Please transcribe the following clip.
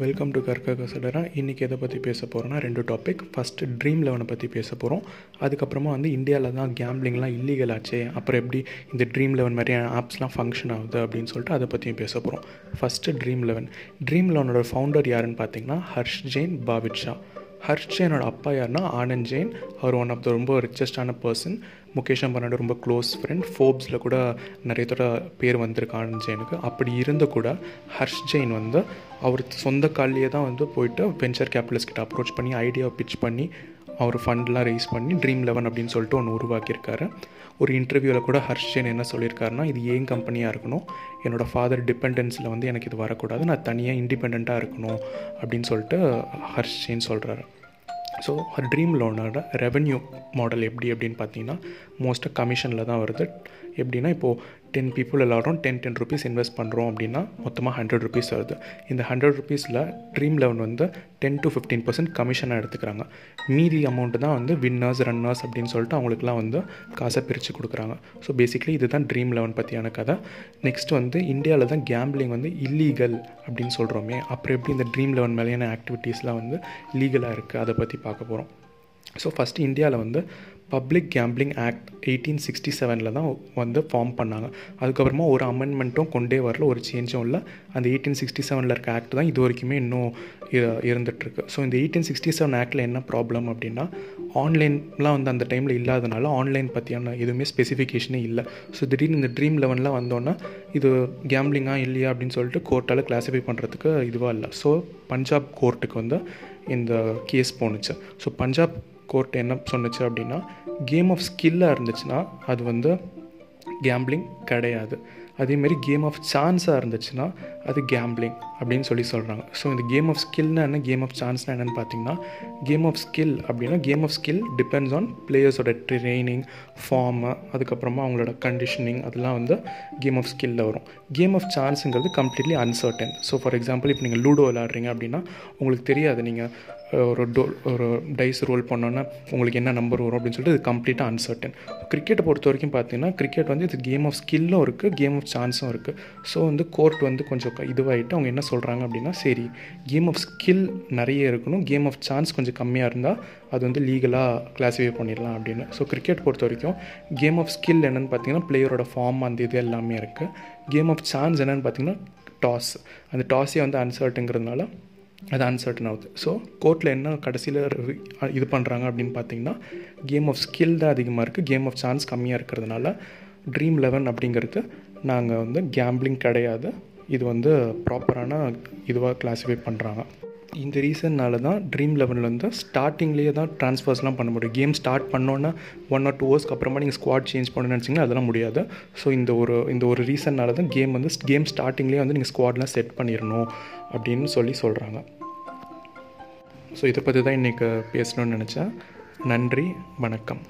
Welcome to கற்க கசடரா இன்றைக்கி எதை பற்றி பேச போகிறோன்னா ரெண்டு டாபிக் ஃபஸ்ட்டு ட்ரீம் லெவனை பற்றி பேச போகிறோம் அதுக்கப்புறமா வந்து இந்தியாவில் தான் கேம்லிங்லாம் இல்லீகல் ஆச்சு. அப்புறம் எப்படி இந்த ட்ரீம் லெவன் மாதிரியான ஆப்ஸ்லாம் ஃபங்க்ஷன் ஆகுது அப்படின்னு சொல்லிட்டு அதை பற்றியும் பேச போகிறோம் ஃபஸ்ட்டு ட்ரீம் லெவன் ட்ரீம் லெவனோட ஃபவுண்டர் யாருன்னு பார்த்தீங்கன்னா ஹர்ஷ் ஜெயின் பாபிட் ஷா. ஹர்ஷ் ஜெயினோட அப்பா யாருன்னா ஆனந்த் ஜெயின் அவர் ஒன் ஆஃப் த ரொம்ப ரிச்சஸ்டான பர்சன் முகேஷ் அம்பானோட ரொம்ப க்ளோஸ் ஃப்ரெண்ட் ஃபோர்ப்ஸில் கூட நிறைய தடவை பேர் வந்திருக்கு ஆனந்த் ஜெயினுக்கு அப்படி இருந்த கூட ஹர்ஷ் ஜெயின் வந்து அவர் சொந்த காலிலேயே தான் வந்து போயிட்டு வெஞ்சர் கேபிட்டலிஸ்ட் கிட்ட அப்ரோச் பண்ணி ஐடியாவை பிச் பண்ணி அவர் ஃபண்ட்லாம் ரைஸ் பண்ணி ட்ரீம் லெவன் அப்படின்னு சொல்லிட்டு ஒன்று உருவாக்கியிருக்காரு. ஒரு இன்டர்வியூவில் கூட ஹர்ஷ் ஜெயின் என்ன சொல்லியிருக்காருன்னா இது ஏன் கம்பெனியாக இருக்கணும்? என்னோடய ஃபாதர் டிபெண்டன்ஸில் வந்து எனக்கு இது வரக்கூடாது. நான் தனியாக இண்டிபெண்ட்டாக இருக்கணும் அப்படின்னு சொல்லிட்டு ஹர்ஷ் ஜெயின் சொல்கிறாரு ஸோ ட்ரீம் லோனோட ரெவென்யூ மாடல் எப்படி அப்படின்னு பார்த்தீங்கன்னா மோஸ்ட்டாக கமிஷனில் தான் வருது. எப்படின்னா இப்போது டென் பீப்புள் எல்லோரும் டென் டென் ருபீஸ் இன்வெஸ்ட் பண்ணுறோம் அப்படின்னா மொத்தமாக ஹண்ட்ரட் ருபீஸ் வருது. இந்த ஹண்ட்ரட் ருபீஸில் ட்ரீம் லெவன் வந்து டென் டு ஃபிஃப்டீன் பர்சன்ட் கமிஷனாக எடுத்துக்கிறாங்க. மீதி அமௌண்ட்டு தான் வந்து வின்னர்ஸ் ரன்னர்ஸ் அப்படின்னு சொல்லிட்டு அவங்களுக்குலாம் வந்து காசை பிரித்து கொடுக்குறாங்க. ஸோ பேசிக்கலி இதுதான் ட்ரீம் லெவன் பற்றியான கதை. நெக்ஸ்ட் வந்து இந்தியாவில் தான் கேம்பிளிங் வந்து இல்லீகல் அப்படின்னு சொல்கிறோமே அப்புறம் எப்படி இந்த ட்ரீம் லெவன் மேலேயான ஆக்டிவிட்டீஸ்லாம் வந்து லீகலாக இருக்குது அதை பற்றி பார்க்க போகிறோம் ஸோ ஃபஸ்ட்டு இந்தியாவில் வந்து public gambling act eighteen sixty செவனில் தான் வந்து ஃபார்ம் பண்ணாங்க. அதுக்கப்புறமா ஒரு அமெண்ட்மெண்ட்டும் கொண்டே வரல ஒரு சேஞ்சும் இல்லை. அந்த எயிட்டீன் சிக்ஸ்டி செவனில் இருக்க ஆக்ட் தான் இது வரைக்குமே இன்னும் இருந்துகிட்ருக்கு ஸோ இந்த எயிட்டீன் சிக்ஸ்டி செவன் ஆக்டில் என்ன ப்ராப்ளம் அப்படின்னா ஆன்லைன்லாம் வந்து அந்த டைமில் இல்லாதனால ஆன்லைன் பற்றியான எதுவுமே ஸ்பெசிஃபிகேஷனே இல்லை. ஸோ திடீர்னு இந்த ட்ரீம் லெவனில் வந்தோன்னா இது கேம்லிங்காக இல்லையா அப்படின்னு சொல்லிட்டு கோர்ட்டால் கிளாஸிஃபை பண்ணுறதுக்கு இதுவாக இல்லை. ஸோ பஞ்சாப் கோர்ட்டுக்கு வந்து இந்த கேஸ் போணுச்சு. ஸோ பஞ்சாப் கோர்ட் என்ன சொன்னுச்சு அப்படின்னா கேம் ஆஃப் ஸ்கில்லாக இருந்துச்சுன்னா அது வந்து கேம்பிளிங் கிடையாது. அதேமாரி கேம் ஆஃப் சான்ஸாக இருந்துச்சுன்னா அது கேம்பிளிங் அப்படின்னு சொல்லி சொல்கிறாங்க ஸோ இந்த கேம் ஆஃப் ஸ்கில்னா என்ன? கேம் ஆஃப் சான்ஸ்னால் என்னென்னு பார்த்தீங்கன்னா கேம் ஆஃப் ஸ்கில் அப்படின்னா game of skill depends on பிளேயர்ஸோட training form அதுக்கப்புறமா அவங்களோட கண்டிஷனிங் அதெல்லாம் வந்து கேம் ஆஃப் ஸ்கில்லில் வரும். Game of சான்ஸுங்கிறது completely uncertain so for example இப்போ நீங்கள் லூடோ விளாட்றீங்க அப்படின்னா உங்களுக்கு தெரியாது. நீங்கள் ஒரு டோ ஒரு டைஸ் ரோல் பண்ணோன்னா உங்களுக்கு என்ன நம்பர் வரும் அப்படின்னு சொல்லிட்டு இது கம்ப்ளீட்டாக அன்சர்டன் கிரிக்கெட்டை பொறுத்த வரைக்கும் பார்த்தீங்கன்னா கிரிக்கெட் வந்து இது கேம் ஆஃப் ஸ்கில்லும் இருக்குது கேம் ஆஃப் சான்ஸும் இருக்குது ஸோ வந்து கோர்ட் வந்து கொஞ்சம் இதுவாகிட்டு அவங்க என்ன சொல்கிறாங்க அப்படின்னா சரி கேம் ஆஃப் ஸ்கில் நிறைய இருக்கணும் கேம் ஆஃப் சான்ஸ் கொஞ்சம் கம்மியாக இருந்தால் அது வந்து லீகலாக கிளாஸிஃபை பண்ணிடலாம் அப்படின்னு. ஸோ கிரிக்கெட் பொறுத்த வரைக்கும் கேம் ஆஃப் ஸ்கில் என்னென்னு பார்த்தீங்கன்னா பிளேயரோட ஃபார்ம் அந்த இது எல்லாமே இருக்குது கேம் ஆஃப் சான்ஸ் என்னென்னு பார்த்தீங்கன்னா டாஸ் அந்த டாஸே வந்து அன்சர்ட்டுங்கிறதுனால அது அன்சர்டன் ஆகுது. ஸோ கோர்ட்டில் என்ன கடைசியில் இது பண்ணுறாங்க அப்படின்னு பார்த்தீங்கன்னா கேம் ஆஃப் ஸ்கில் தான் அதிகமாக இருக்குது கேம் ஆஃப் சான்ஸ் கம்மியாக இருக்கிறதுனால ட்ரீம் லெவன் அப்படிங்கிறது நாங்கள் வந்து கேம்பிளிங் கிடையாது. இது வந்து ப்ராப்பரான இதுவாக கிளாஸிஃபை பண்ணுறாங்க இந்த ரீசன்னால தான் ட்ரீம் லெவனில் வந்து ஸ்டார்டிங்லேயே தான் ட்ரான்ஸ்ஃபர்ஸ்லாம் பண்ண முடியும். கேம் ஸ்டார்ட் பண்ணோன்னா ஒன் ஆர் டூ ஹவர்ஸ்க்கு அப்புறமா நீங்கள் ஸ்குவாட் சேஞ்ச் பண்ணணும்னு நினச்சிங்கன்னா அதெல்லாம் முடியாது. ஸோ இந்த ஒரு இந்த ஒரு ரீசன்னால தான் கேம் வந்து கேம் ஸ்டார்டிங்லேயே வந்து நீங்கள் ஸ்குவாட்லாம் செட் பண்ணிடணும் அப்படின்னு சொல்லி சொல்கிறாங்க ஸோ இதை பற்றி தான் இன்றைக்கி பேசணும்னு நினச்சேன். நன்றி வணக்கம்.